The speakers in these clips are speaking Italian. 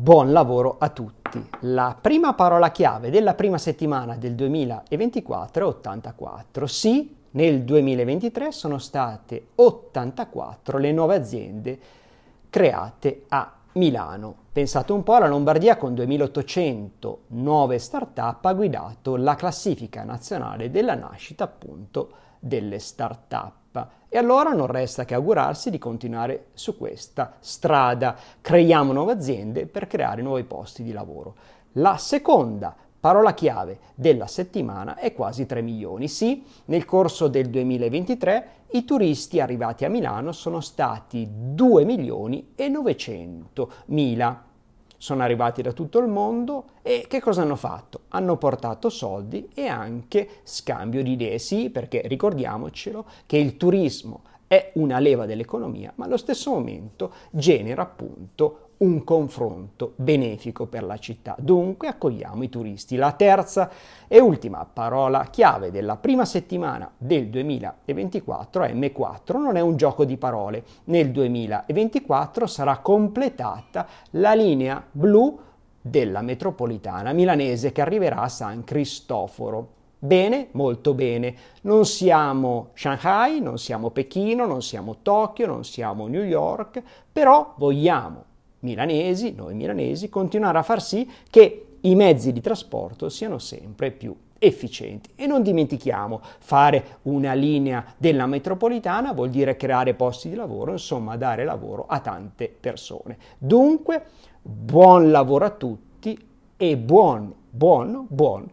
Buon lavoro a tutti. La prima parola chiave della prima settimana del 2024 è 84. Sì, nel 2023 sono state 84 le nuove aziende create a Milano. Pensate un po', la Lombardia con 2800 nuove start-up ha guidato la classifica nazionale della nascita appunto delle start-up. E allora non resta che augurarsi di continuare su questa strada. Creiamo nuove aziende per creare nuovi posti di lavoro. La seconda parola chiave della settimana è quasi 3 milioni. Sì, nel corso del 2023 i turisti arrivati a Milano sono stati 2 milioni e 900 mila sono arrivati da tutto il mondo e che cosa hanno fatto? Hanno portato soldi e anche scambio di idee, sì, perché ricordiamocelo che il turismo è una leva dell'economia, ma allo stesso momento genera appunto un confronto benefico per la città. Dunque accogliamo i turisti. La terza e ultima parola chiave della prima settimana del 2024 è M4, non è un gioco di parole. Nel 2024 sarà completata la linea blu della metropolitana milanese che arriverà a San Cristoforo. Bene, molto bene. Non siamo Shanghai, non siamo Pechino, non siamo Tokyo, non siamo New York, però vogliamo milanesi, noi milanesi, continuare a far sì che i mezzi di trasporto siano sempre più efficienti. E non dimentichiamo, fare una linea della metropolitana vuol dire creare posti di lavoro, insomma dare lavoro a tante persone. Dunque, buon lavoro a tutti e buon, buon, buon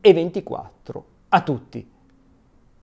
2024 a tutti.